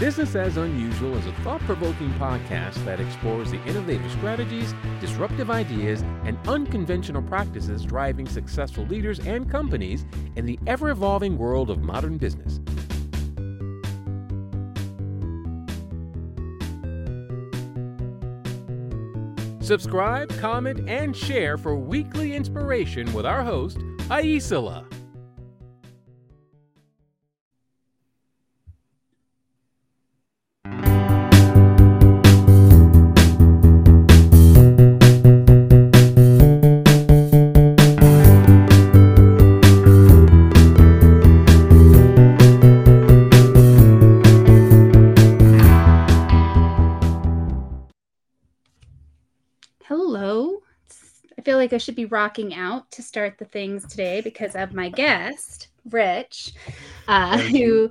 Business as Unusual is a thought provoking podcast that explores the innovative strategies, disruptive ideas, and unconventional practices driving successful leaders and companies in the ever evolving world of modern business. Subscribe, comment, and share for weekly inspiration with our host, Aisala. Like I should be rocking out to start the things today because of my guest, Rich, uh, who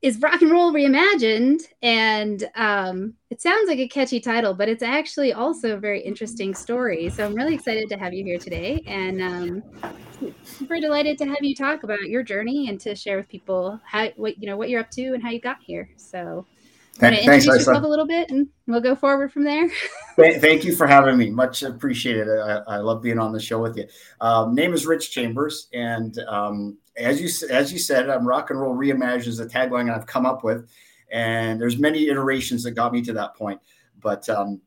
is rock and roll reimagined. And um, it sounds like a catchy title, but it's actually also a very interesting story. So I'm really excited to have you here today. And um, super delighted to have you talk about your journey and to share with people how what you know what you're up to and how you got here. So Want to introduce Thanks, yourself a little bit, and we'll go forward from there. Thank you for having me. Much appreciated. I, I love being on the show with you. Um, name is Rich Chambers, and um, as you as you said, I'm rock and roll reimagined is a tagline I've come up with, and there's many iterations that got me to that point. But um,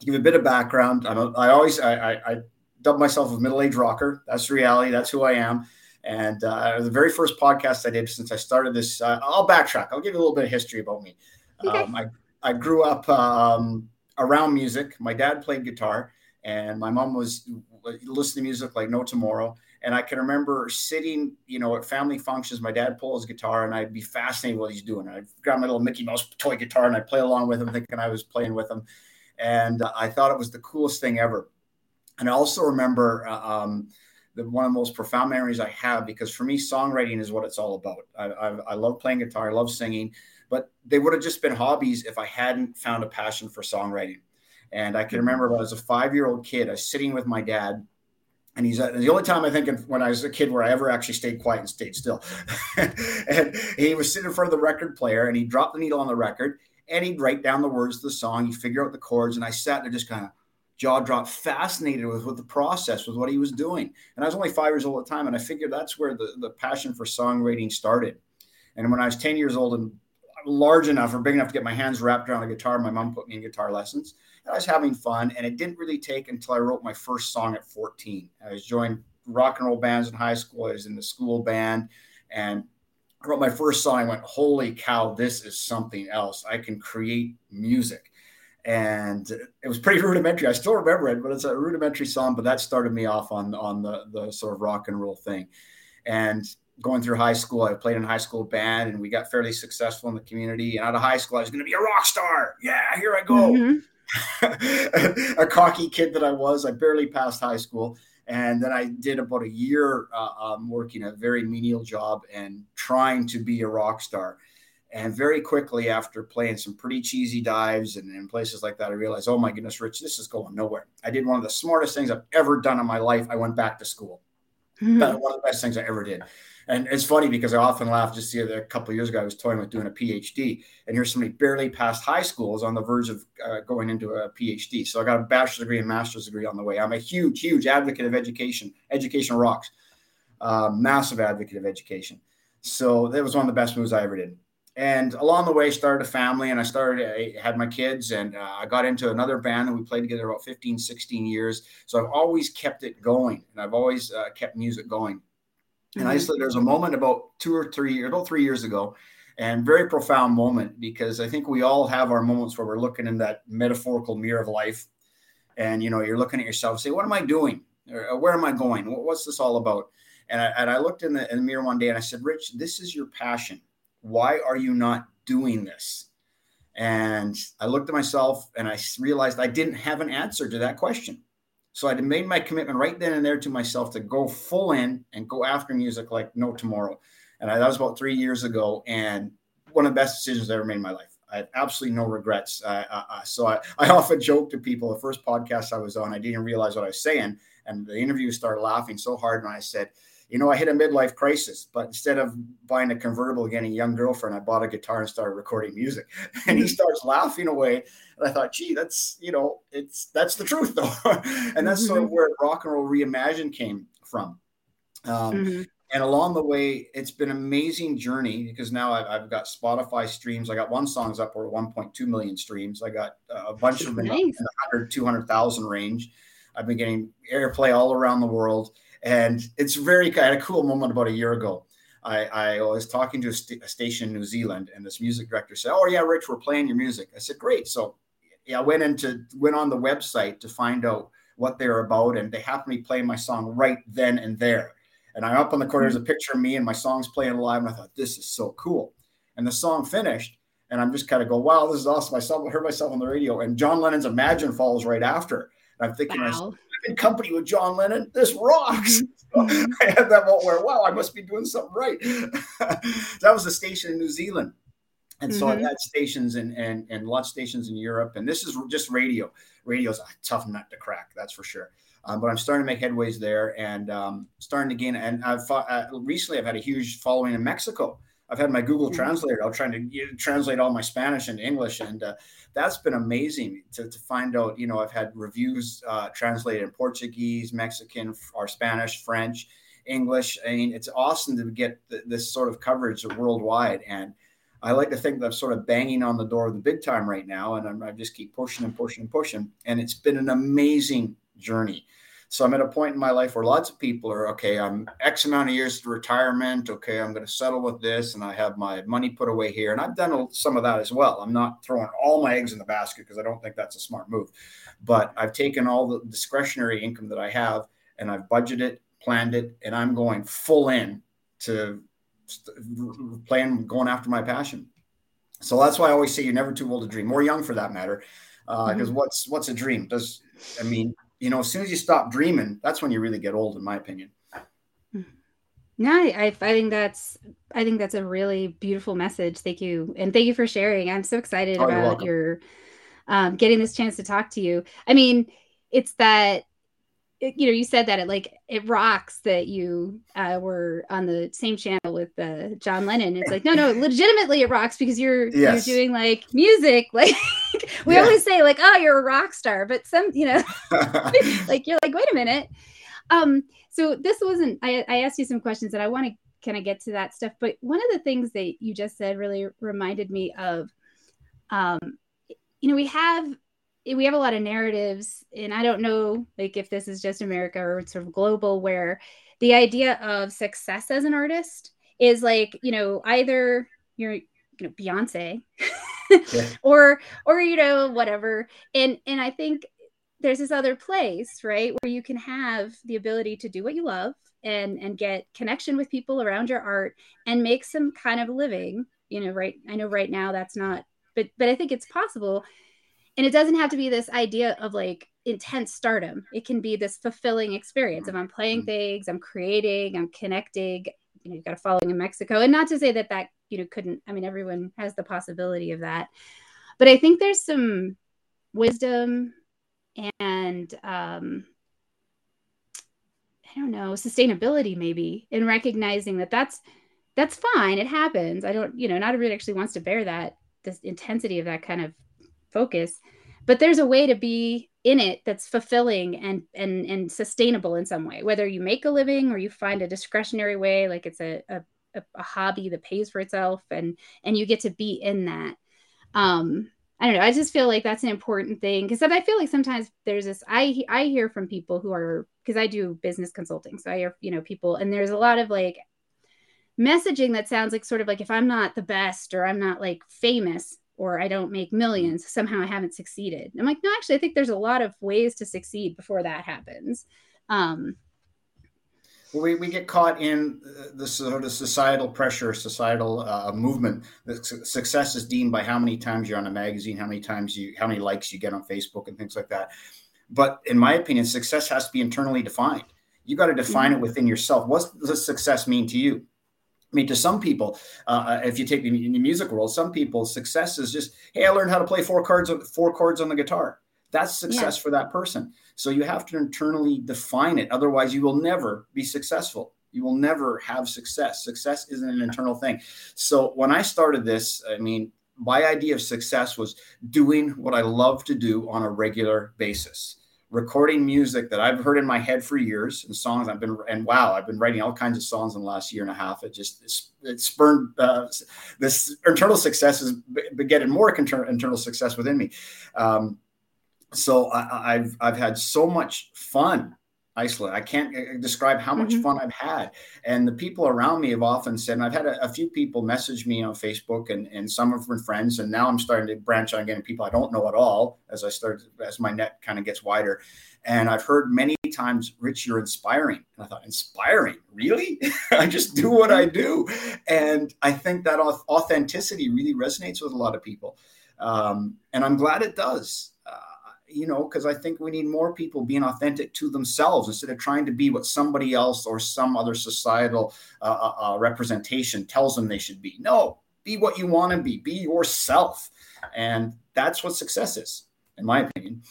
to give a bit of background, I'm a, I always I, I, I dub myself a middle aged rocker. That's reality. That's who I am. And uh, the very first podcast I did since I started this, uh, I'll backtrack. I'll give you a little bit of history about me. Okay. Um, I, I grew up um, around music. My dad played guitar, and my mom was listening to music like no tomorrow. And I can remember sitting, you know, at family functions. My dad pull his guitar, and I'd be fascinated what he's doing. I'd grab my little Mickey Mouse toy guitar, and I'd play along with him, thinking I was playing with him. And I thought it was the coolest thing ever. And I also remember uh, um, the, one of the most profound memories I have because for me, songwriting is what it's all about. I, I, I love playing guitar, I love singing, but they would have just been hobbies if I hadn't found a passion for songwriting. And I can mm-hmm. remember when I was a five year old kid, I was sitting with my dad. And he's uh, the only time I think when I was a kid where I ever actually stayed quiet and stayed still. and he was sitting in front of the record player and he dropped the needle on the record and he'd write down the words of the song. He'd figure out the chords. And I sat there just kind of jaw dropped, fascinated with, with the process, with what he was doing. And I was only five years old at the time. And I figured that's where the, the passion for songwriting started. And when I was 10 years old and large enough or big enough to get my hands wrapped around a guitar. My mom put me in guitar lessons. And I was having fun, and it didn't really take until I wrote my first song at 14. I was joined rock and roll bands in high school. I was in the school band, and I wrote my first song. I went, "Holy cow, this is something else! I can create music." And it was pretty rudimentary. I still remember it, but it's a rudimentary song. But that started me off on on the the sort of rock and roll thing, and going through high school, I played in high school band and we got fairly successful in the community. And out of high school, I was going to be a rock star. Yeah, here I go. Mm-hmm. a cocky kid that I was, I barely passed high school. And then I did about a year uh, um, working a very menial job and trying to be a rock star. And very quickly, after playing some pretty cheesy dives and, and places like that, I realized, oh my goodness, Rich, this is going nowhere. I did one of the smartest things I've ever done in my life. I went back to school. Mm-hmm. One of the best things I ever did. And it's funny because I often laugh. Just the other couple years ago, I was toying with doing a PhD, and here's somebody barely passed high school is on the verge of uh, going into a PhD. So I got a bachelor's degree and master's degree on the way. I'm a huge, huge advocate of education. Education rocks. Uh, massive advocate of education. So that was one of the best moves I ever did. And along the way, started a family and I started, I had my kids and uh, I got into another band and we played together about 15, 16 years. So I've always kept it going and I've always uh, kept music going. And mm-hmm. I said there's a moment about two or three, about three years ago, and very profound moment because I think we all have our moments where we're looking in that metaphorical mirror of life, and you know you're looking at yourself, say, "What am I doing? Or, where am I going? What's this all about?" And I, and I looked in the, in the mirror one day and I said, "Rich, this is your passion. Why are you not doing this?" And I looked at myself and I realized I didn't have an answer to that question. So I'd made my commitment right then and there to myself to go full in and go after music like no tomorrow. And I, that was about three years ago. And one of the best decisions I ever made in my life. I had absolutely no regrets. Uh, uh, so I, I often joke to people the first podcast I was on, I didn't realize what I was saying. And the interview started laughing so hard. And I said, you know, I hit a midlife crisis, but instead of buying a convertible and getting a young girlfriend, I bought a guitar and started recording music. And he mm-hmm. starts laughing away. And I thought, gee, that's, you know, it's, that's the truth though. and that's sort of mm-hmm. where rock and roll reimagined came from. Um, mm-hmm. And along the way, it's been an amazing journey because now I've, I've, got Spotify streams. I got one song's up over 1.2 million streams. I got a bunch of them nice. in the 100, 200,000 range. I've been getting airplay all around the world. And it's very, I had a cool moment about a year ago. I, I was talking to a, st- a, station in New Zealand, and this music director said, "Oh yeah, Rich, we're playing your music." I said, "Great." So yeah, I went into went on the website to find out what they're about, and they happened to be playing my song right then and there. And I'm up on the corner, there's a picture of me and my song's playing live, and I thought this is so cool. And the song finished, and I'm just kind of go, "Wow, this is awesome!" I saw, heard myself on the radio, and John Lennon's "Imagine" follows right after. And I'm thinking, wow in company with John Lennon. This rocks. Mm-hmm. So I had that moment where, wow, I must be doing something right. that was a station in New Zealand. And so mm-hmm. I've had stations and, and and launch stations in Europe. And this is just radio. Radio's a tough nut to crack, that's for sure. Um, but I'm starting to make headways there and um, starting to gain. And I've uh, recently I've had a huge following in Mexico. I've had my Google. Translator. I'm trying to you know, translate all my Spanish into English, and uh, that's been amazing to, to find out. You know, I've had reviews uh, translated in Portuguese, Mexican, or Spanish, French, English. I mean, it's awesome to get th- this sort of coverage worldwide. And I like to think that I'm sort of banging on the door of the big time right now, and I'm, I just keep pushing and pushing and pushing. And it's been an amazing journey. So I'm at a point in my life where lots of people are okay. I'm X amount of years to retirement. Okay, I'm going to settle with this, and I have my money put away here. And I've done some of that as well. I'm not throwing all my eggs in the basket because I don't think that's a smart move. But I've taken all the discretionary income that I have and I've budgeted, planned it, and I'm going full in to plan going after my passion. So that's why I always say you're never too old to dream, or young for that matter. Because uh, mm-hmm. what's what's a dream? Does I mean you know, as soon as you stop dreaming, that's when you really get old, in my opinion. No, I, I think that's I think that's a really beautiful message. Thank you, and thank you for sharing. I'm so excited oh, about your um, getting this chance to talk to you. I mean, it's that you know you said that it like it rocks that you uh, were on the same channel with uh, John Lennon. It's like no, no, legitimately it rocks because you're yes. you're doing like music. Like we yeah. always say, like oh, you're a rock star, but some you know, like you're like wait a minute. Um, so this wasn't. I, I asked you some questions, and I want to kind of get to that stuff. But one of the things that you just said really reminded me of, um, you know, we have we have a lot of narratives and i don't know like if this is just america or sort of global where the idea of success as an artist is like you know either you're you know beyonce yeah. or or you know whatever and and i think there's this other place right where you can have the ability to do what you love and and get connection with people around your art and make some kind of living you know right i know right now that's not but but i think it's possible and it doesn't have to be this idea of like intense stardom. It can be this fulfilling experience if i'm playing mm-hmm. things i'm creating i'm connecting you know you've got a following in mexico. And not to say that that you know couldn't i mean everyone has the possibility of that. But i think there's some wisdom and um i don't know sustainability maybe in recognizing that that's that's fine. It happens. I don't you know not everybody actually wants to bear that this intensity of that kind of focus but there's a way to be in it that's fulfilling and and and sustainable in some way whether you make a living or you find a discretionary way like it's a a, a hobby that pays for itself and and you get to be in that um I don't know. I just feel like that's an important thing because I feel like sometimes there's this. I I hear from people who are because I do business consulting, so I hear you know people, and there's a lot of like messaging that sounds like sort of like if I'm not the best or I'm not like famous, or I don't make millions, somehow I haven't succeeded. I'm like, no, actually, I think there's a lot of ways to succeed before that happens. Um, well, we, we get caught in the sort of societal pressure, societal uh, movement. The success is deemed by how many times you're on a magazine, how many times you, how many likes you get on Facebook, and things like that. But in my opinion, success has to be internally defined. You got to define mm-hmm. it within yourself. What does success mean to you? I mean, to some people, uh, if you take the, the music world, some people success is just, hey, I learned how to play four chords, four chords on the guitar. That's success yeah. for that person. So you have to internally define it. Otherwise, you will never be successful. You will never have success. Success isn't an internal thing. So when I started this, I mean, my idea of success was doing what I love to do on a regular basis recording music that I've heard in my head for years and songs I've been and wow I've been writing all kinds of songs in the last year and a half. It just it's, it spurned uh, this internal success is getting more internal success within me. Um, so I, have I've had so much fun Iceland. I can't uh, describe how much mm-hmm. fun I've had. And the people around me have often said, and I've had a, a, few people message me on Facebook and, and some of them friends. And now I'm starting to branch on getting people I don't know at all as I start, as my net kind of gets wider. And I've heard many times, Rich, you're inspiring. And I thought, inspiring? Really? I just do what I do. And I think that authenticity really resonates with a lot of people. Um, and I'm glad it does you know, because I think we need more people being authentic to themselves instead of trying to be what somebody else or some other societal uh, uh, uh representation tells them they should be. No, be what you want to be, be yourself. And that's what success is, in my opinion.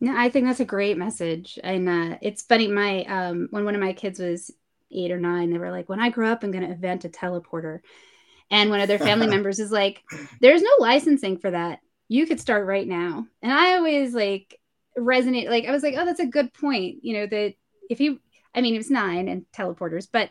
Yeah, I think that's a great message. And uh, it's funny, my um, when one of my kids was eight or nine, they were like, when I grow up, I'm going to invent a teleporter. And one of their family members is like, there's no licensing for that you could start right now. And I always like resonate, like, I was like, oh, that's a good point. You know, that if he, I mean, he was nine and teleporters, but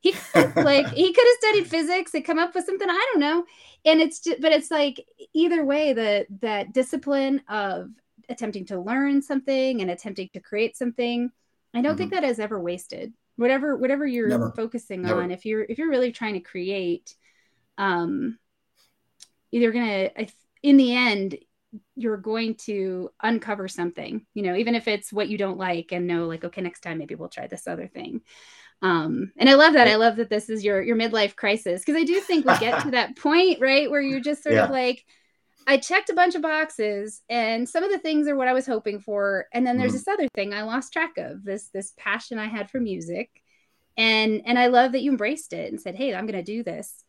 he could like he could have studied physics and come up with something i don't know and it's just but it's like either way the that discipline of attempting to learn something and attempting to create something i don't mm-hmm. think that is ever wasted whatever whatever you're Never. focusing Never. on if you're if you're really trying to create um either gonna I, in the end you're going to uncover something you know even if it's what you don't like and know like okay next time maybe we'll try this other thing. Um and i love that. I love that this is your your midlife crisis because i do think we get to that point right where you're just sort yeah. of like i checked a bunch of boxes and some of the things are what i was hoping for. And then there's mm. this other thing i lost track of this this passion i had for music. And and i love that you embraced it and said hey i'm going to do this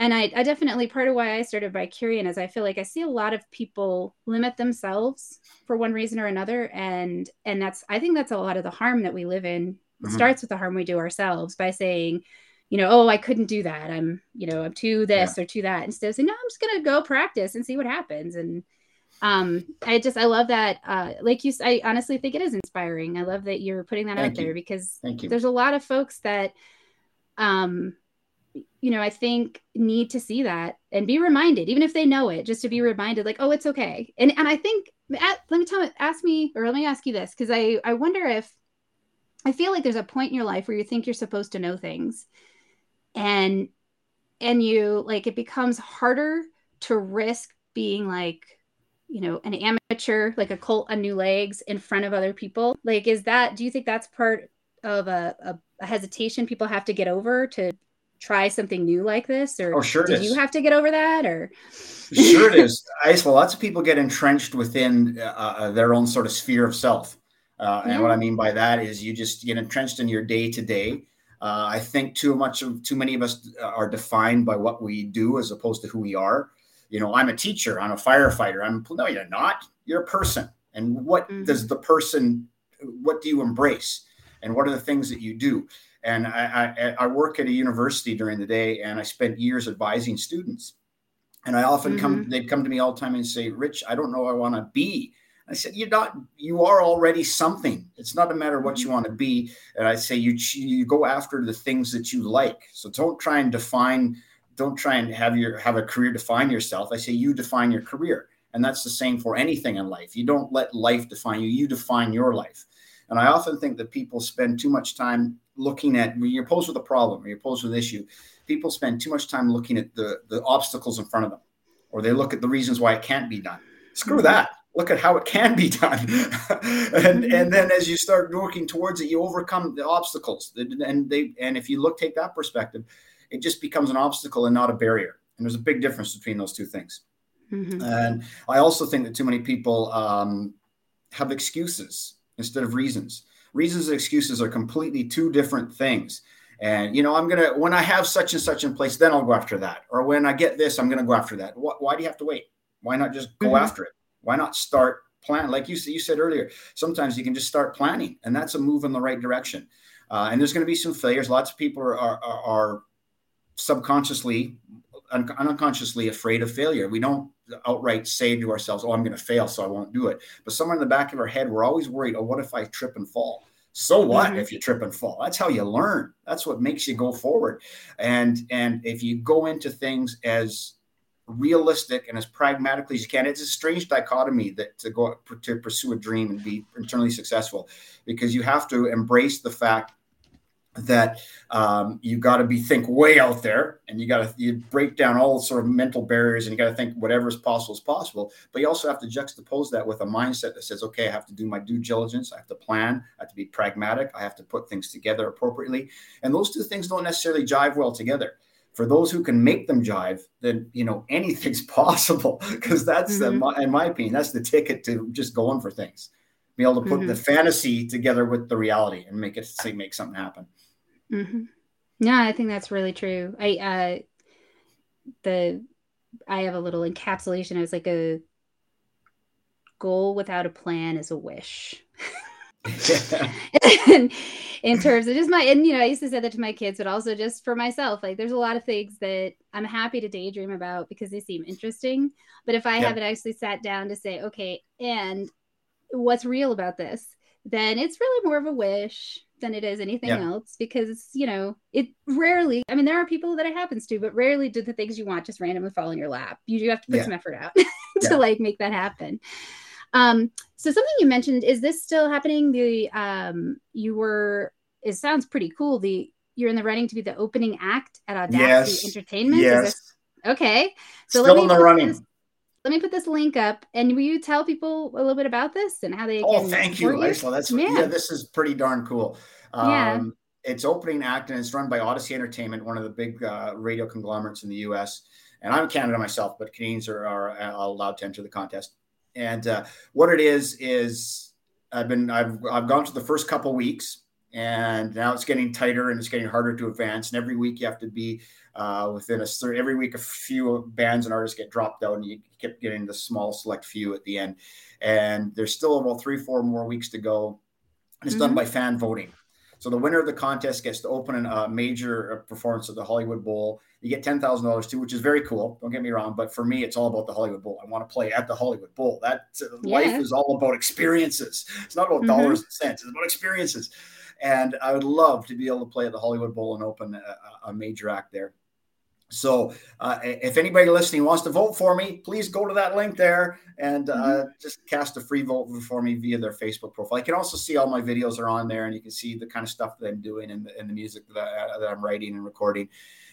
and I, I, definitely part of why I started BiCurean is I feel like I see a lot of people limit themselves for one reason or another, and and that's I think that's a lot of the harm that we live in. Mm-hmm. starts with the harm we do ourselves by saying, you know, oh, I couldn't do that. I'm, you know, I'm too this yeah. or too that. Instead of saying, no, I'm just gonna go practice and see what happens. And um, I just I love that. Uh, like you, I honestly think it is inspiring. I love that you're putting that Thank out you. there because thank you there's a lot of folks that um you know, I think need to see that and be reminded, even if they know it, just to be reminded, like, oh, it's okay. And and I think, at, let me tell me, ask me, or let me ask you this, because I I wonder if I feel like there's a point in your life where you think you're supposed to know things, and and you like it becomes harder to risk being like you know an amateur like a cult on new legs in front of other people like is that do you think that's part of a, a, a hesitation people have to get over to try something new like this or oh, sure did you have to get over that or? Sure it is. I, well lots of people get entrenched within uh, uh, their own sort of sphere of self. Uh, yeah. and what i mean by that is you just get entrenched in your day to day i think too much of too many of us are defined by what we do as opposed to who we are. You know i'm a teacher i'm a firefighter i'm no you're not. You're a person. And what mm-hmm. does the person what do you embrace? And what are the things that you do and I, I, I, work at a university during the day, and I spent years advising students. And I often mm-hmm. come, they'd come to me all the time and say, "Rich, I don't know I want to be." I said, "You're not. You are already something. It's not a matter of what you mm-hmm. want to be." And I say, "You you go after the things that you like. So don't try and define. Don't try and have your have a career define yourself. I say you define your career." And that's the same for anything in life. You don't let life define you, you define your life. And I often think that people spend too much time looking at when you're posed with a problem or you're posed with an issue, people spend too much time looking at the the obstacles in front of them, or they look at the reasons why it can't be done. Screw mm-hmm. that. Look at how it can be done, and mm-hmm. and then as you start working towards it, you overcome the obstacles. And they and if you look take that perspective, it just becomes an obstacle and not a barrier. And there's a big difference between those two things. Mm-hmm. And I also think that too many people um, have excuses instead of reasons reasons and excuses are completely two different things. And you know, I'm gonna when I have such and such in place, then I'll go after that. Or when I get this, I'm gonna go after that. Why, why do you have to wait? Why not just go mm-hmm. after it? Why not start plan? Like you you said earlier, sometimes you can just start planning, and that's a move in the right direction. uh, and there's going to be some failures. Lots of people are, are, are subconsciously, un- unconsciously afraid of failure. We don't outright say to ourselves, "Oh, I'm going to fail, so I won't do it." But somewhere in the back of our head, we're always worried, "Oh, what if I trip and fall?" So what mm-hmm. if you trip and fall? That's how you learn. That's what makes you go forward. And and if you go into things as realistic and as pragmatically as you can. It's a strange dichotomy that to go to pursue a dream and be internally successful, because you have to embrace the fact that um, you got to be think way out there and you got to you break down all sort of mental barriers and you got to think whatever is possible is possible. But you also have to juxtapose that with a mindset that says okay i have to do my due diligence. I have to plan. I have to be pragmatic. I have to put things together appropriately. And those two things don't necessarily jive well together. For those who can make them jive, then you know anything's possible because that's mm-hmm. the, in my opinion that's the ticket to just going for things. Be able to put mm-hmm. the fantasy together with the reality and make it say make something happen. Mm-hmm. Yeah, I think that's really true. I uh, the I have a little encapsulation. It was like a goal without a plan is a wish. and in terms of just my and you know i used to say that to my kids but also just for myself like there's a lot of things that i'm happy to daydream about because they seem interesting but if i yeah. haven't actually sat down to say okay and what's real about this then it's really more of a wish than it is anything yeah. else because you know it rarely i mean there are people that it happens to but rarely do the things you want just randomly fall in your lap you do have to put yeah. some effort out to like make that happen um, so something you mentioned is this still happening? The um, you were. It sounds pretty cool. The you're in the running to be the opening act at Audacy yes. Entertainment. Yes. This, okay. So still in the running. This, let me put this link up, and will you tell people a little bit about this and how they? Oh, thank you, Lisa. That's yeah. yeah. This is pretty darn cool. Um, yeah. It's opening act, and it's run by Audacy Entertainment, one of the big uh, radio conglomerates in the U.S. And I'm Canada myself, but Canadians are, are allowed to enter the contest. And uh, what it is is I've been I've I've gone to the first couple weeks, and now it's getting tighter and it's getting harder to advance. And every week you have to be uh, within a certain. every week a few bands and artists get dropped out, and you keep getting the small select few at the end. And there's still about three four more weeks to go. And It's mm-hmm. done by fan voting. So the winner of the contest gets to open a major uh, performance of the Hollywood Bowl. You get ten thousand dollars too, which is very cool. Don't get me wrong, but for me, it's all about the Hollywood Bowl. I want to play at the Hollywood Bowl. That uh, yeah. life is all about experiences. It's not about mm-hmm. dollars and cents. It's about experiences. And I would love to be able to play at the Hollywood Bowl and open a, a major act there. So, uh, if anybody listening wants to vote for me, please go to that link there and uh, mm-hmm. just cast a free vote for me via their Facebook profile. You can also see all my videos are on there, and you can see the kind of stuff that I'm doing and the, and the music that, uh, that I'm writing and recording.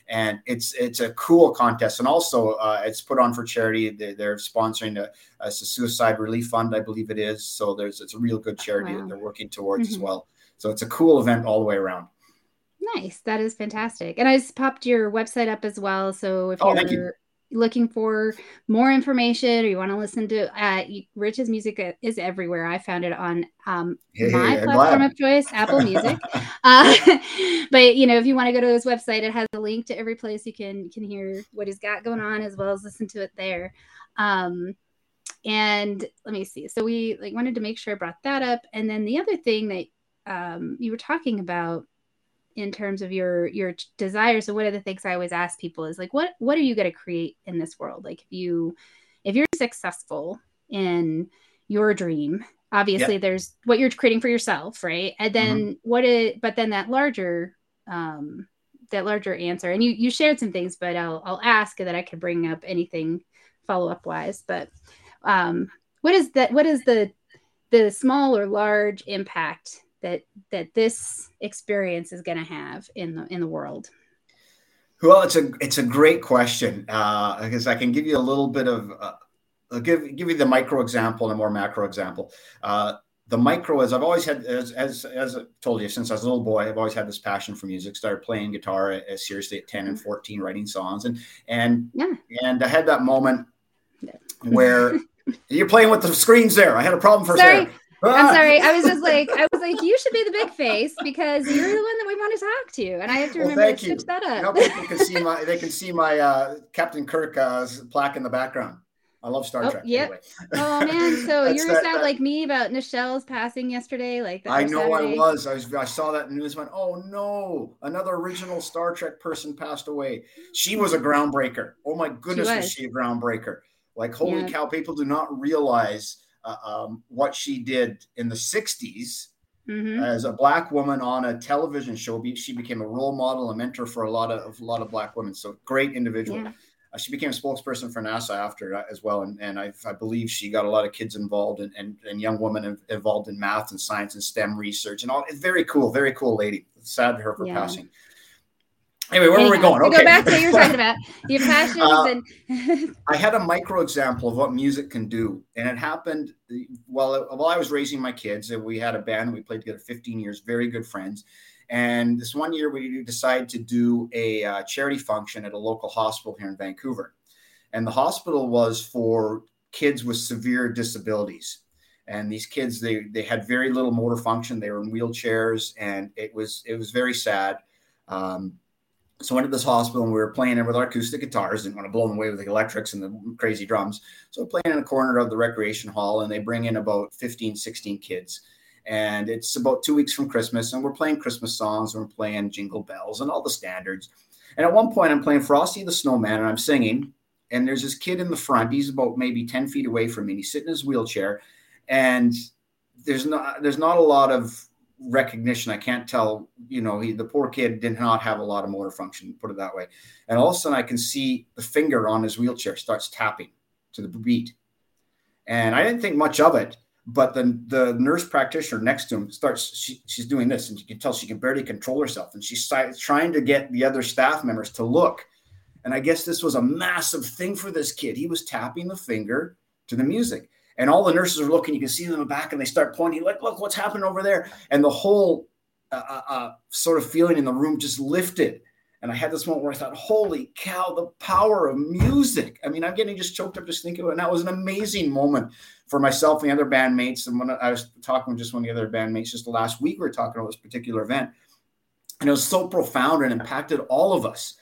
And it's it's a cool contest, and also uh, it's put on for charity. They're, they're sponsoring a, a, suicide relief fund, I believe it is. So there's it's a real good charity wow. that they're working towards mm-hmm. as well. So it's a cool event all the way around. Nice. That is fantastic. And I just popped your website up as well. So if oh, you're you. looking for more information or you want to listen to uh, Rich's music is everywhere. I found it on um, hey, my platform of choice, Apple Music. uh, but you know, if you want to go to his website, it has a link to every place you can can hear what he's got going on as well as listen to it there. Um, and let me see. So we like wanted to make sure I brought that up. And then the other thing that um, you were talking about in terms of your your desires so one of the things i always ask people is like what what are you going to create in this world like if you if you're successful in your dream obviously yep. there's what you're creating for yourself right and then mm-hmm. what it but then that larger um that larger answer and you you shared some things but i'll i'll ask that i could bring up anything follow up wise but um what is that what is the the small or large impact that that this experience is going to have in the in the world? Well, it's a it's a great question uh, because I can give you a little bit of uh, I'll give give you the micro example and a more macro example. Uh, the micro is I've always had as, as as I told you since I was a little boy I've always had this passion for music. Started playing guitar as uh, seriously at ten and fourteen, writing songs and and yeah. and I had that moment where you're playing with the screens there. I had a problem for Sorry. I'm sorry. I was just like, I was like, you should be the big face because you're the one that we want to talk to, and I have to remember well, to switch that up. Now people can see my, they can see my uh, Captain Kirk uh, plaque in the background. I love Star oh, Trek. Yep. Anyway. Oh man, so you're that- sad that- like me about Nichelle's passing yesterday. Like I know Saturday. I was. I was. I saw that news. Went, oh no! Another original Star Trek person passed away. She was a groundbreaker. Oh my goodness, was. was. she a groundbreaker? Like holy Yeah. cow! People do not realize uh, um, what she did in the '60s Mhm. as a black woman on a television show. She became a role model, a mentor for a lot of a lot of black women. So great individual. Yeah. Uh, she became a spokesperson for NASA after as well, and, and I, I believe she got a lot of kids involved and, and, and young women involved in math and science and STEM research and all. It's very cool, very cool lady. Sad to her for Yeah. passing. Anyway, where were we Anyhow, going? To go back to what you were talking about, your passions Uh, and I had a micro example of what music can do, and it happened while while I was raising my kids. And we had a band. We played together 15 years, very good friends. And this one year, we decided to do a uh, charity function at a local hospital here in Vancouver. And the hospital was for kids with severe disabilities. And these kids, they they had very little motor function. They were in wheelchairs, and it was it was very sad. Um, so I went to this hospital and we were playing it with our acoustic guitars. Didn't want to blow them away with the electrics and the crazy drums. So we're playing in a corner of the recreation hall and they bring in about 15, 16 kids. And it's about two weeks from Christmas and we're playing Christmas songs and we're playing Jingle Bells and all the standards. And at one point I'm playing Frosty the Snowman and I'm singing. And there's this kid in the front. He's about maybe 10 feet away from me. He's sitting in his wheelchair. And there's not there's not a lot of recognition. I can't tell, you know, he, the poor kid did not have a lot of motor function, put it that way. And all of a sudden I can see the finger on his wheelchair starts tapping to the beat. And I didn't think much of it, but the, the nurse practitioner next to him starts, she, she's doing this and you can tell she can barely control herself. And she's trying to get the other staff members to look. And I guess this was a massive thing for this kid. He was tapping the finger to the music and all the nurses are looking. You can see them in the back, and they start pointing, like, "Look, what's happening over there!" And the whole uh, uh, uh, sort of feeling in the room just lifted. And I had this moment where I thought, "Holy cow, the power of music!" I mean, I'm getting just choked up just thinking about it. And that was an amazing moment for myself and the other bandmates. And when I was talking with just one of the other bandmates just the last week, we were talking about this particular event, and it was so profound and impacted all of us.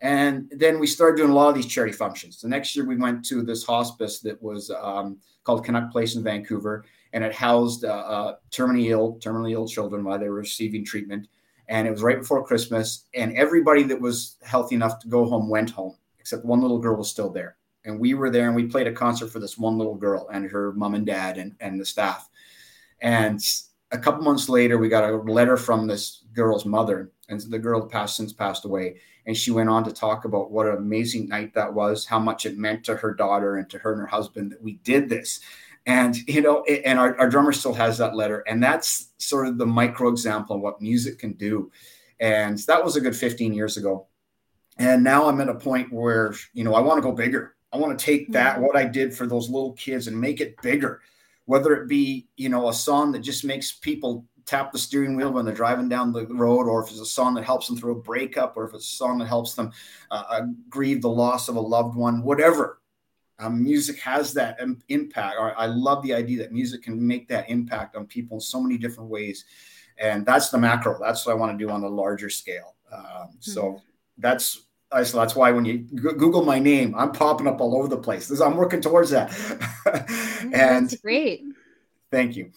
And then we started doing a lot of these charity functions. The next year, we went to this hospice that was um, called Canuck Place in Vancouver, and it housed uh, uh, terminally ill, terminally ill children while they were receiving treatment. And it was right before Christmas, and everybody that was healthy enough to go home went home, except one little girl was still there. And we were there, and we played a concert for this one little girl and her mom and dad and, and the staff. And a couple months later, we got a letter from this girl's mother, and the girl passed since passed away. And she went on to talk about what an amazing night that was, how much it meant to her daughter and to her and her husband that we did this. And, you know, and our, our drummer still has that letter. And that's sort of the micro example of what music can do. And that was a good 15 years ago. And now I'm at a point where, you know, I want to go bigger. I want to take that, what I did for those little kids, and make it bigger. Whether it be, you know, a song that just makes people tap the steering wheel when they're driving down the road, or if it's a song that helps them through a breakup, or if it's a song that helps them uh, uh, grieve the loss of a loved one, whatever. Um, music has that im- impact. I love the idea that music can make that impact on people in so many different ways, and that's the macro. That's what I want to do on a larger scale. Um, so that's I- so that's why when you Google my name, I'm popping up all over the place. This, I'm working towards that. and that's great. thank you.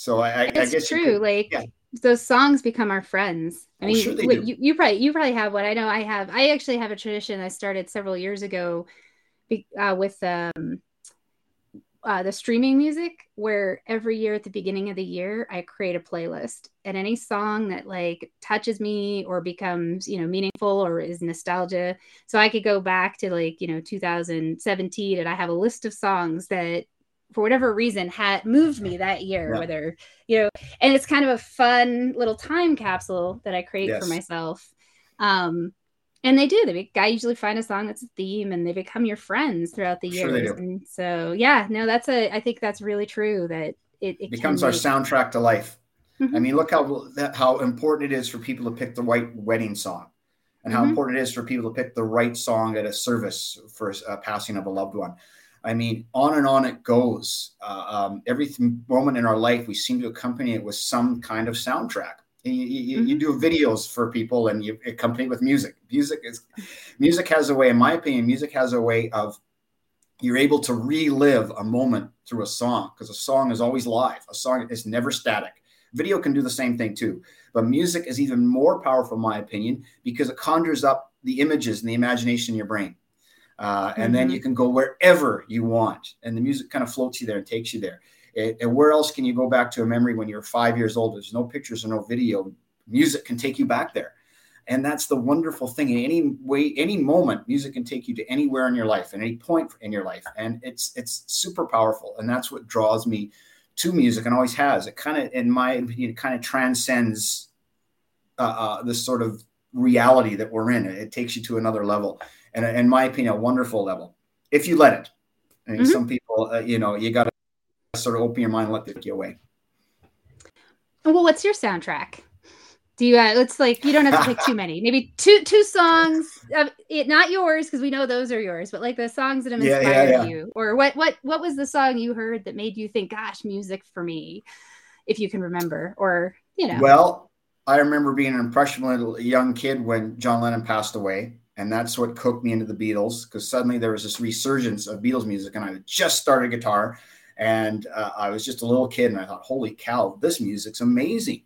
So I, I, I guess true. could- like yeah. those songs become our friends. I Oh, mean, sure what- do. you you probably you probably have one. I know I have. I actually have a tradition I started several years ago, uh, with um, uh, the streaming music, where every year at the beginning of the year I create a playlist, and any song that like touches me or becomes you know meaningful or is nostalgia. So I could go back to like you know 2017, and I have a list of songs that for whatever reason had moved me that year Yeah. whether you know and it's kind of a fun little time capsule that i create Yes. for myself um and they do they be- i usually find a song that's a theme and they become your friends throughout the years and so yeah no that's a i think that's really true that it, it becomes our make- soundtrack to life. I Mhm. mean, look how that, how important it is for people to pick the right wedding song, and how Mhm. important it is for people to pick the right song at a service for a passing of a loved one. I mean, on and on it goes. Uh, um, every th- moment in our life, we seem to accompany it with some kind of soundtrack. And you, you, you do videos for people, and you accompany it with music. Music is music has a way, in my opinion, music has a way of you're able to relive a moment through a song because a song is always live. A song is never static. Video can do the same thing too, but music is even more powerful, in my opinion, because it conjures up the images and the imagination in your brain. Uh, and mm-hmm. then you can go wherever you want, and the music kind of floats you there and takes you there. It, and where else can you go back to a memory when you're five years old? There's no pictures or no video. Music can take you back there and that's the wonderful thing in any way any moment music can take you to anywhere in your life at any point in your life and it's it's super powerful and that's what draws me to music and always has it kind of in my opinion it kind of transcends uh, uh, this sort of reality that we're in it takes you to another level and in my opinion a wonderful level if you let it I mean, mm-hmm. some people uh, you know you got to sort of open your mind and let it take you away well what's your soundtrack do you? Uh, it's like you don't have to pick too many. Maybe two two songs. It, not yours because we know those are yours, but like the songs that have inspired yeah, yeah, yeah. you. Or what what what was the song you heard that made you think, "Gosh, music for me," if you can remember, or you know. Well, I remember being an impressionable young kid when John Lennon passed away, and that's what cooked me into the Beatles because suddenly there was this resurgence of Beatles music, and I had just started guitar, and uh, I was just a little kid, and I thought, "Holy cow, this music's amazing."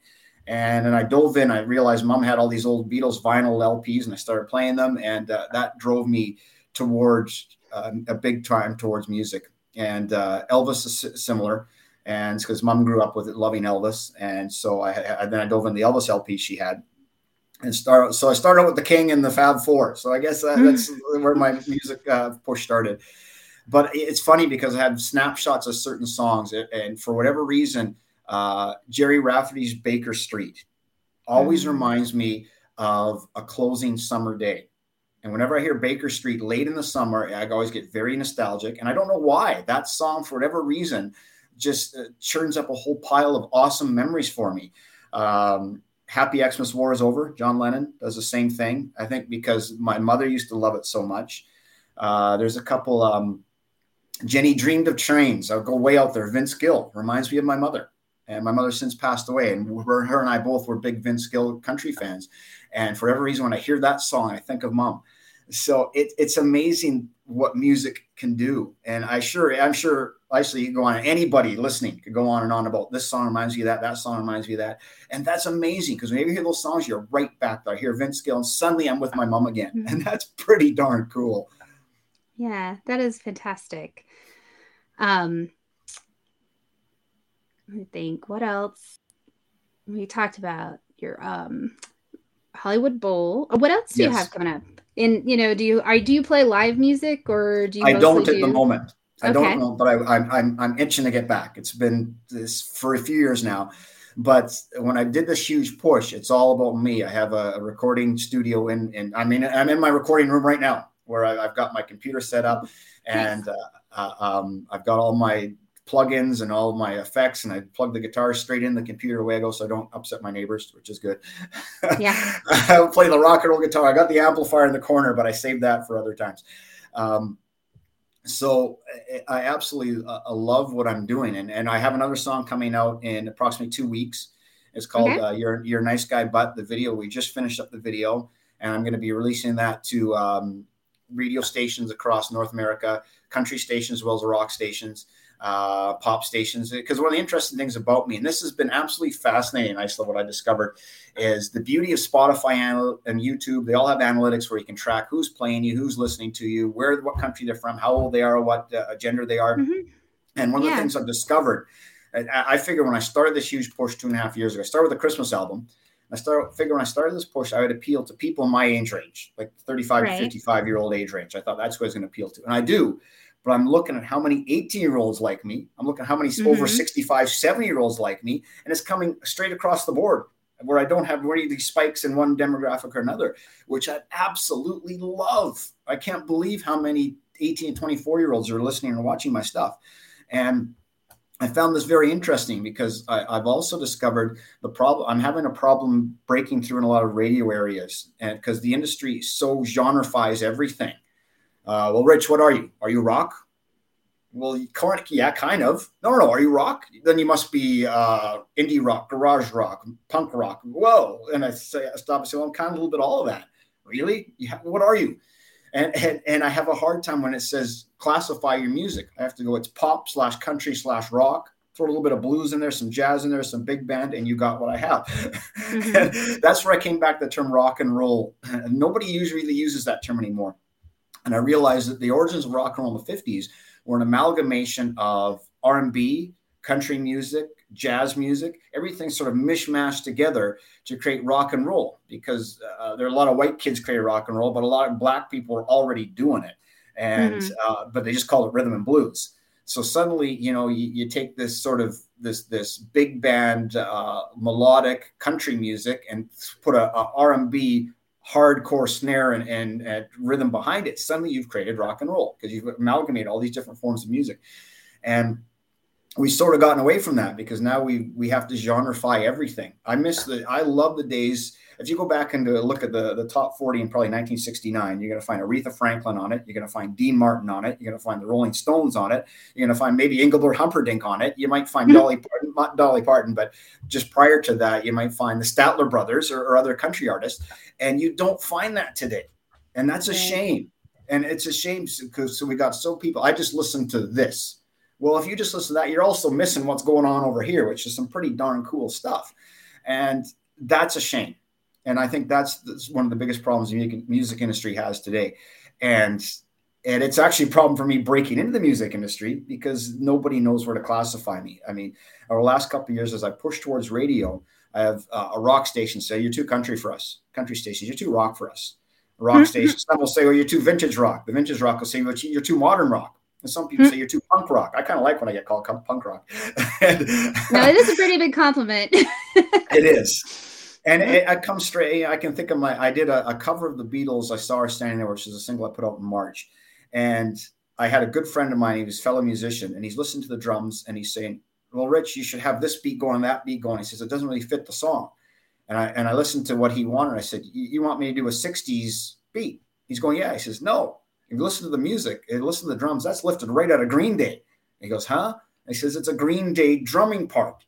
And then I dove in. I realized mom had all these old Beatles vinyl LPs, and I started playing them. And uh, that drove me towards uh, a big time towards music. And uh, Elvis is similar. And because mom grew up with it, loving Elvis. And so I, I, then I dove in the Elvis LP she had. And start, so I started with the King and the Fab Four. So I guess that, that's where my music uh, push started. But it's funny because I have snapshots of certain songs, and for whatever reason, uh, Gerry Rafferty's Baker Street always mm-hmm. reminds me of a closing summer day. And whenever I hear Baker Street late in the summer, I always get very nostalgic. And I don't know why. That song, for whatever reason, just uh, churns up a whole pile of awesome memories for me. Um, Happy Xmas War is Over. John Lennon does the same thing. I think because my mother used to love it so much. Uh, there's a couple. Um, Jenny dreamed of trains. I'll go way out there. Vince Gill reminds me of my mother and my mother since passed away. And her and I both were big Vince Gill country fans. And for every reason, when I hear that song, I think of mom. So it, it's amazing what music can do. And I sure, I'm sure, actually, you go on. Anybody listening could go on and on about this song reminds me of that. That song reminds me of that. And that's amazing because when you hear those songs, you're right back there. I hear Vince Gill, and suddenly I'm with my mom again, mm-hmm. and that's pretty darn cool. Yeah, that is fantastic. Um, I think what else? We talked about your um Hollywood Bowl. What else do yes. you have coming up? In you know, do you are do you play live music or do you? I don't at the moment. I okay. don't know, but I, I'm I'm I'm itching to get back. It's been this for a few years now, but when I did this huge push, it's all about me. I have a, a recording studio in, and I mean I'm in my recording room right now where I, have got my computer set up, and uh, uh, um, I've got all my plugins and all my effects, and I plug the guitar straight in the computer away I go, so I don't upset my neighbors, which is good. Yeah, I play the rock and roll guitar. I got the amplifier in the corner, but I saved that for other times. Um, so I absolutely uh, love what I'm doing, and and I have another song coming out in approximately two weeks. It's called okay. uh, "You're You're Nice Guy," but the video we just finished up the video, and I'm going to be releasing that to um, radio stations across North America, country stations as well as rock stations uh, pop stations. Because one of the interesting things about me, and this has been absolutely fascinating, I still what I discovered is the beauty of Spotify and YouTube. They all have analytics where you can track who's playing you, who's listening to you, where, what country they're from, how old they are, what uh, gender they are. Mm-hmm. And one of yeah. the things I've discovered, I, I figure when I started this huge push two and a half years ago, I started with a Christmas album. I started figure when I started this push, I would appeal to people in my age range, like 35 right. to 55 year old age range. I thought that's who I was going to appeal to. And I do but I'm looking at how many 18 year olds like me. I'm looking at how many mm-hmm. over 65, 70 year olds like me. And it's coming straight across the board where I don't have any of these spikes in one demographic or another, which I absolutely love. I can't believe how many 18 and 24 year olds are listening and watching my stuff. And I found this very interesting because I, have also discovered the problem. I'm having a problem breaking through in a lot of radio areas, and because the industry so genreifies everything, uh, well, Rich, what are you? Are you rock? Well, yeah, kind of. No, no, no. Are you rock? Then you must be uh, indie rock, garage rock, punk rock. Whoa! And I say, I stop and say, well, I'm kind of a little bit of all of that. Really? Yeah. What are you? And, and and I have a hard time when it says classify your music. I have to go. It's pop slash country slash rock. Throw a little bit of blues in there, some jazz in there, some big band, and you got what I have. Mm-hmm. that's where I came back to the term rock and roll. And nobody usually uses that term anymore. And I realized that the origins of rock and roll in the 50s were an amalgamation of R&B, country music, jazz music, everything sort of mishmashed together to create rock and roll because uh, there are a lot of white kids create rock and roll, but a lot of black people are already doing it. And, mm-hmm. uh, but they just call it rhythm and blues. So suddenly, you know, you, you take this sort of this, this big band, uh, melodic country music and put a, a R&B hardcore snare and, and, and, rhythm behind it. Suddenly you've created rock and roll because you've amalgamated all these different forms of music. And we've sort of gotten away from that because now we we have to genreify everything. I miss the I love the days. If you go back and look at the, the top 40 in probably 1969, you're going to find Aretha Franklin on it. You're going to find Dean Martin on it. You're going to find the Rolling Stones on it. You're going to find maybe Engelbert Humperdinck on it. You might find mm-hmm. Dolly Parton, not Dolly Parton, but just prior to that, you might find the Statler Brothers or, or other country artists. And you don't find that today. And that's a shame. And it's a shame because so we got so people. I just listened to this well, if you just listen to that, you're also missing what's going on over here, which is some pretty darn cool stuff. And that's a shame. And I think that's, that's one of the biggest problems the music, music industry has today. And and it's actually a problem for me breaking into the music industry because nobody knows where to classify me. I mean, our last couple of years, as I push towards radio, I have uh, a rock station say, "You're too country for us." Country stations, you're too rock for us. Rock station, some will say, "Well, you're too vintage rock." The vintage rock will say, "Well, you're too modern rock." And some people hmm. say you're too punk rock. I kind of like when I get called punk rock. and, no, it is a pretty big compliment. it is. And it, it, comes straight. I can think of my. I did a, a, cover of the Beatles. I saw her standing there, which is a single I put out in March. And I had a good friend of mine. He was a fellow musician, and he's listening to the drums, and he's saying, "Well, Rich, you should have this beat going, that beat going." He says it doesn't really fit the song. And I and I listened to what he wanted. I said, "You want me to do a '60s beat?" He's going, "Yeah." He says, "No, if you listen to the music and listen to the drums, that's lifted right out of Green Day. And he goes, huh? And he says, it's a Green Day drumming part.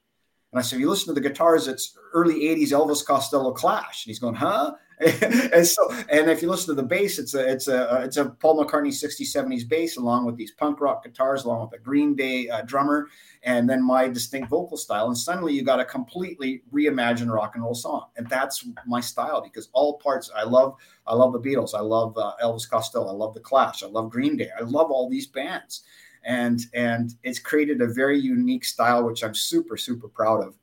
And I said, you listen to the guitars, it's early 80s Elvis Costello Clash. And he's going, huh? and so, and if you listen to the bass, it's a, it's a, it's a Paul McCartney 60s, 70s bass, along with these punk rock guitars, along with a Green Day uh, drummer, and then my distinct vocal style. And suddenly you got a completely reimagined rock and roll song. And that's my style because all parts, I love, I love the Beatles. I love uh, Elvis Costello. I love the Clash. I love Green Day. I love all these bands. And, and it's created a very unique style, which I'm super, super proud of.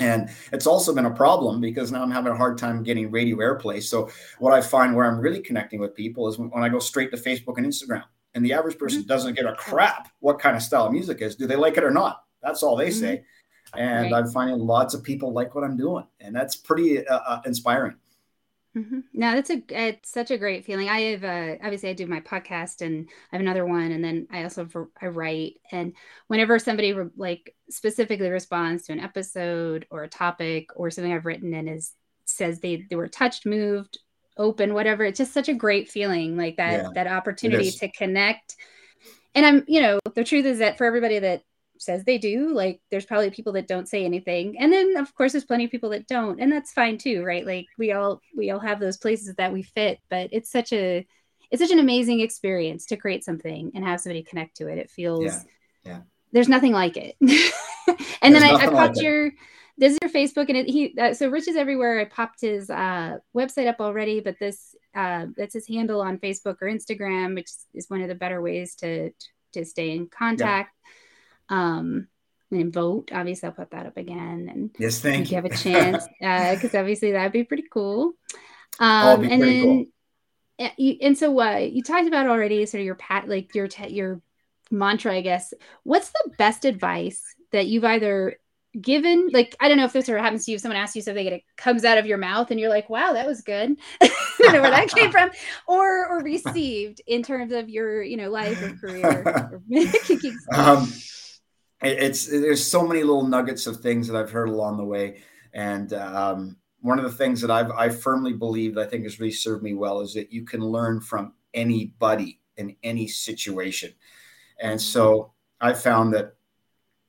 And it's also been a problem because now I'm having a hard time getting radio airplay. So what I find where I'm really connecting with people is when, I go straight to Facebook and Instagram. And the average person mm-hmm. doesn't get a crap what kind of style of music is. Do they like it or not? That's all they mm-hmm. say. And right. I'm finding lots of people like what I'm doing, and that's pretty uh, uh inspiring. Mm-hmm. No, that's a it's such a great feeling. I have uh, obviously I do my podcast and I have another one, and then I also I write. And whenever somebody re- like specifically responds to an episode or a topic or something I've written and is says they they were touched, moved, open, whatever, it's just such a great feeling, like that yeah, that opportunity to connect. And I'm you know the truth is that for everybody that says they do like there's probably people that don't say anything and then of course there's plenty of people that don't and that's fine too right like we all we all have those places that we fit but it's such a it's such an amazing experience to create something and have somebody connect to it it feels yeah, yeah. there's nothing like it and there's then I, I popped like your this is your Facebook and it, he uh, so Rich is everywhere. I popped his uh, website up already, but this uh, that's his handle on Facebook or Instagram, which is one of the better ways to to stay in contact. Yeah um, and vote. Obviously, I'll put that up again. And yes, thank you. have a chance uh, because uh, obviously that'd be pretty cool. Um, and then, cool. You, and so what uh, you talked about already, sort of your pat, like your te- your mantra, I guess. What's the best advice that you've either given like i don't know if this ever happens to you if someone asks you something and it comes out of your mouth and you're like wow that was good i don't know where that came from or or received in terms of your you know life or career um, it's there's so many little nuggets of things that I've heard along the way, and um, one of the things that I've I firmly believe I think has really served me well is that you can learn from anybody in any situation, and so I found that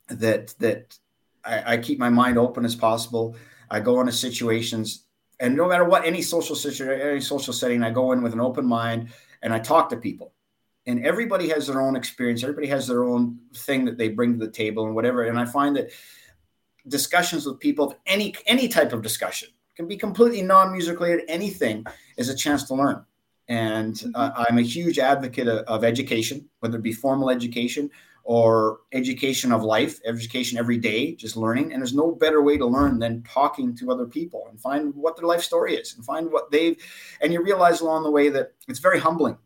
that that I, I keep my mind open as possible. I go into situations, and no matter what any social situation, any social setting, I go in with an open mind and I talk to people. And everybody has their own experience. Everybody has their own thing that they bring to the table and whatever. And I find that discussions with people of any any type of discussion can be completely non-music related. Anything is a chance to learn. And uh, I'm a huge advocate of, of, education, whether it be formal education or education of life, education every day, just learning. And there's no better way to learn than talking to other people and find what their life story is and find what they've. And you realize along the way that it's very humbling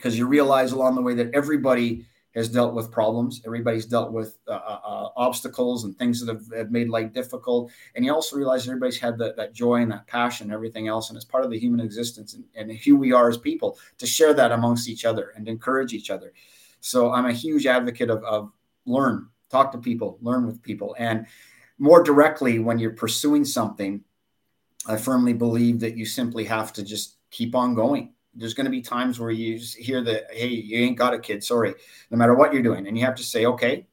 because you realize along the way that everybody has dealt with problems. Everybody's dealt with uh, uh, uh, obstacles and things that have, have, made life difficult. And you also realize everybody's had that, that joy and that passion and everything else. And it's part of the human existence and, and who we are as people to share that amongst each other and encourage each other. So I'm a huge advocate of, of learn, talk to people, learn with people. And more directly, when you're pursuing something, I firmly believe that you simply have to just keep on going there's going to be times where you hear that, hey, you ain't got it, kid. Sorry, no matter what you're doing. And you have to say, okay,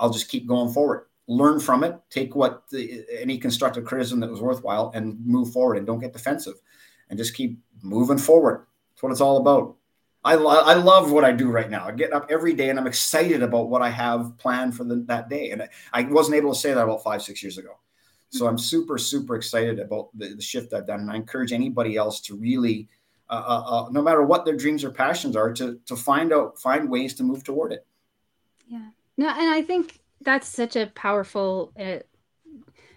I'll just keep going forward. Learn from it, take what the, any constructive criticism that was worthwhile and move forward and don't get defensive and just keep moving forward. That's what it's all about. I, lo- I love what I do right now. I get up every day and I'm excited about what I have planned for the, that day. And I, I wasn't able to say that about five, six years ago. So I'm super, super excited about the, the shift I've done. And I encourage anybody else to really – uh, uh, uh, no matter what their dreams or passions are, to to find out find ways to move toward it. Yeah, no, and I think that's such a powerful uh,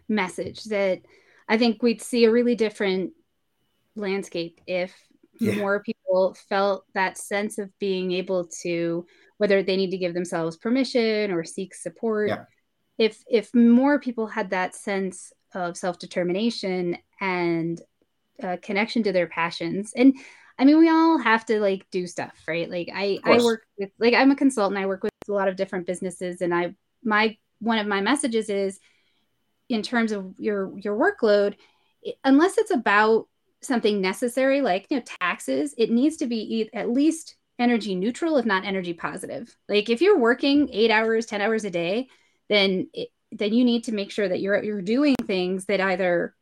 message that I think we'd see a really different landscape if yeah. more people felt that sense of being able to whether they need to give themselves permission or seek support. Yeah. If if more people had that sense of self-determination and a connection to their passions. And i mean we all have to like do stuff right? Like i i work with like i'm a consultant. I work with a lot of different businesses. And i my one of my messages is in terms of your your workload unless it's about something necessary like you know taxes it needs to be at least energy neutral if not energy positive. Like if you're working 8 hours 10 hours a day then it, then you need to make sure that you're you're doing things that either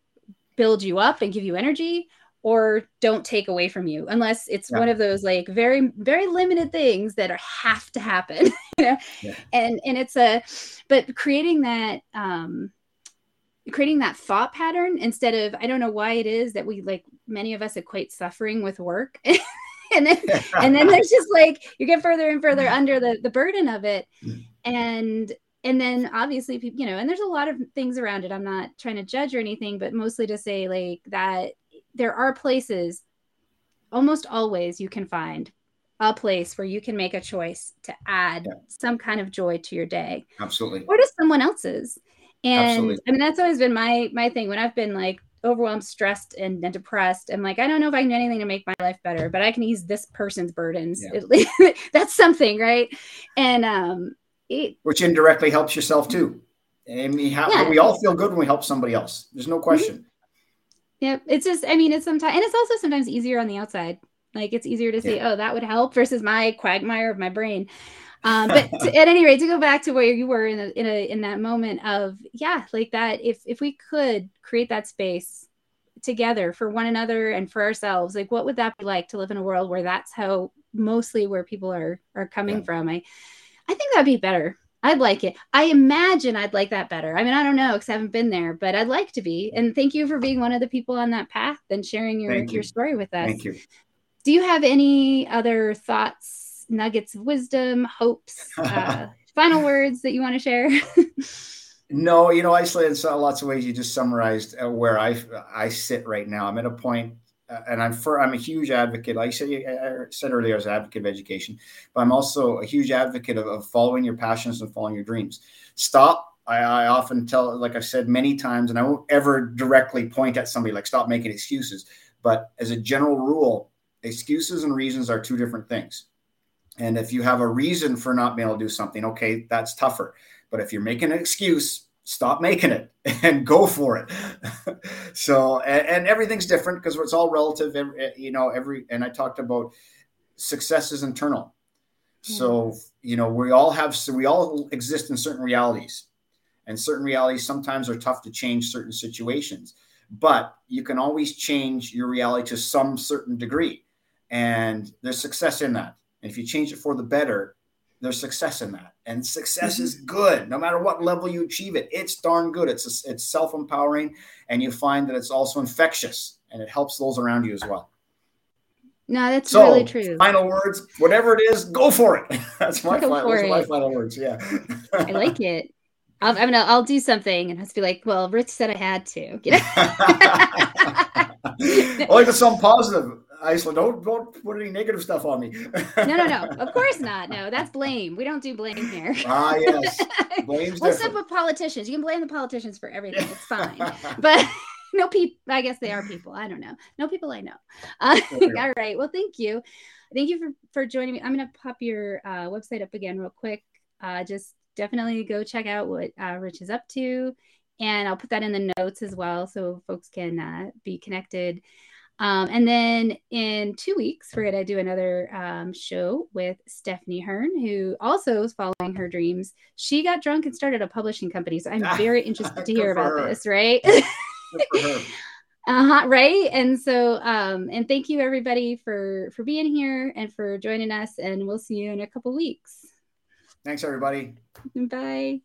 build you up and give you energy or don't take away from you unless it's yeah. one of those like very very limited things that are have to happen you know yeah. and and it's a but creating that um creating that thought pattern instead of i don't know why it is that we like many of us equate suffering with work and then and then there's just like you get further and further under the the burden of it mm. and and then obviously people you know and there's a lot of things around it. I'm not trying to judge or anything but mostly to say like that there are places almost always you can find a place where you can make a choice to add yeah. some kind of joy to your day. Absolutely. Or to someone else's. And absolutely. i mean that's always been my my thing. When i've been like overwhelmed stressed and, and, depressed i'm like i don't know if i can do anything to make my life better but i can ease this person's burdens yeah. that's something right? And um it, which indirectly helps yourself too. I mean, how, yeah. we all feel good when we help somebody else. There's no question. Mm-hmm. Yeah, it's just, I mean, it's sometimes, and it's also sometimes easier on the outside. Like it's easier to say, yeah. oh, that would help versus my quagmire of my brain. Um, but to, at any rate, to go back to where you were in a, in a in that moment of yeah, like that. If if we could create that space together for one another and for ourselves, like what would that be like to live in a world where that's how mostly where people are are coming yeah. from? I I think that'd be better. I'd like it. I imagine I'd like that better. I mean, I don't know because I haven't been there, but I'd like to be. And thank you for being one of the people on that path and sharing your, your story with us. Thank you. Do you have any other thoughts, nuggets of wisdom, hopes, uh, final words that you want to share? no, you know, isolated in lots of ways. You just summarized uh, where I I sit right now. I'm at a point Uh, and I'm for I'm a huge advocate. Like I said, I said earlier, as an advocate of education, but I'm also a huge advocate of, of following your passions and following your dreams. Stop. I, I, often tell, like I've said many times, and I won't ever directly point at somebody like stop making excuses. But as a general rule, excuses and reasons are two different things. And if you have a reason for not being able to do something, okay, that's tougher. But if you're making an excuse, stop making it and go for it. so, and, and, everything's different because it's all relative. Every, eh, you know, every, and I talked about success is internal. So, you know, we all have, so we all exist in certain realities and certain realities sometimes are tough to change certain situations, but you can always change your reality to some certain degree. and there's success in that. And if you change it for the better, there's success in that. And success mm-hmm. is good, no matter what level you achieve it. It's darn good. It's it's self empowering, and you find that it's also infectious, and it helps those around you as well. No, that's so, really true. Final words, whatever it is, go for it. That's my, final, those my final words. Yeah, I like it. I'll, I'm gonna I'll do something and just be like, well, Rich said I had to. You know? I like to sound positive. Iceland, don't don't put any negative stuff on me. no, no, no. Of course not. No, that's blame. We don't do blame here. Ah, yes. Blame's well, except with politicians. You can blame the politicians for everything. It's fine. but no people. I guess they are people. I don't know. No people I know. Uh, all right. Well, thank you. Thank you for for joining me. I'm gonna pop your uh, website up again real quick. Uh, just definitely go check out what uh, Rich is up to. And I'll put that in the notes as well so folks can uh, be connected. Um, and then in two weeks, we're going to do another um, show with Stephanie Hearn, who also is following her dreams. She got drunk and started a publishing company. So I'm very interested to hear about her. this, right? uh-huh right and so um and thank you everybody for for being here and for joining us and we'll see you in a couple weeks thanks everybody Bye.